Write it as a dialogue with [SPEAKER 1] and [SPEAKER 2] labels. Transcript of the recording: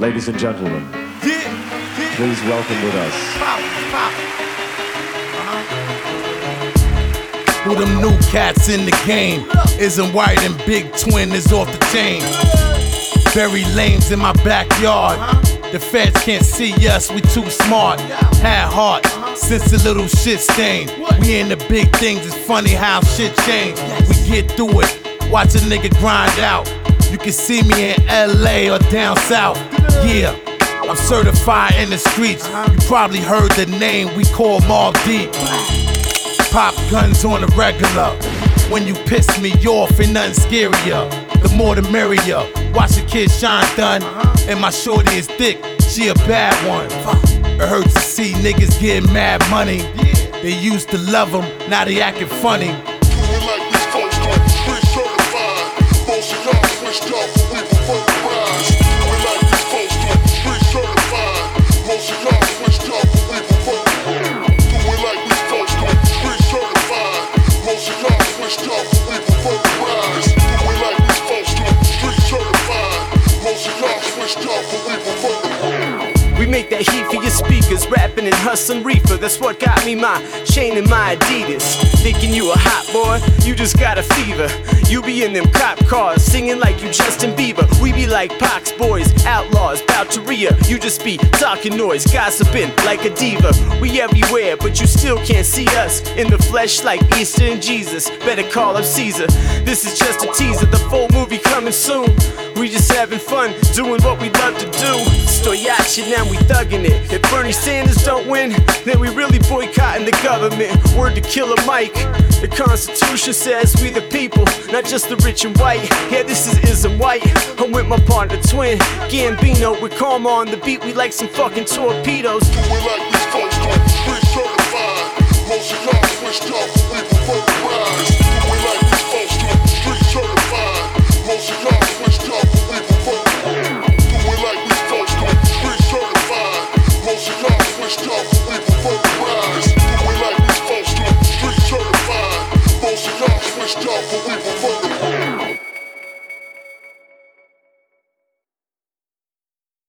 [SPEAKER 1] Ladies and gentlemen, please welcome with us.
[SPEAKER 2] Who them new cats in the game? Izm White and Big Twin is off the chain. Very lames in my backyard. The feds can't see us, we too smart. Had heart since the little shit stain. We in the big things, it's funny how shit change. We get through it, watch a nigga grind out. You can see me in LA or down south. Yeah, I'm certified in the streets. You probably heard the name we call Mobb Deep. Pop guns on the regular. When you piss me off, ain't nothing scarier. The more the merrier. Watch the kid shine done. And my shorty is thick, she a bad one. It hurts to see niggas getting mad money. They used to love them, now they acting funny.
[SPEAKER 3] Up, but we prefer We
[SPEAKER 4] make that heat for your speakers, rapping and hustling reefer. That's what got me my chain and my Adidas. Thinking you a hot boy, you just got a fever. You be in them cop cars, singing like you Justin Bieber. Like Pox boys, outlaws, bout to. You just be talking noise, gossiping like a diva. We everywhere, but you still can't see us in the flesh like Easter and Jesus. Better call up Caesar. This is just a teaser, the full movie coming soon. We just having fun, doing what we love to do. Stoyachi, now we thugging it. If Bernie Sanders don't win, then we really boycotting the government. Word to Killer Mike. The Constitution says we the people, not just the rich and white. Yeah, this is Izm White. I'm with my partner twin, Gambino. With karma on the beat, we like some fucking torpedoes.
[SPEAKER 3] Do we like these folks going certified? Most of y'all switched up, we prefer to.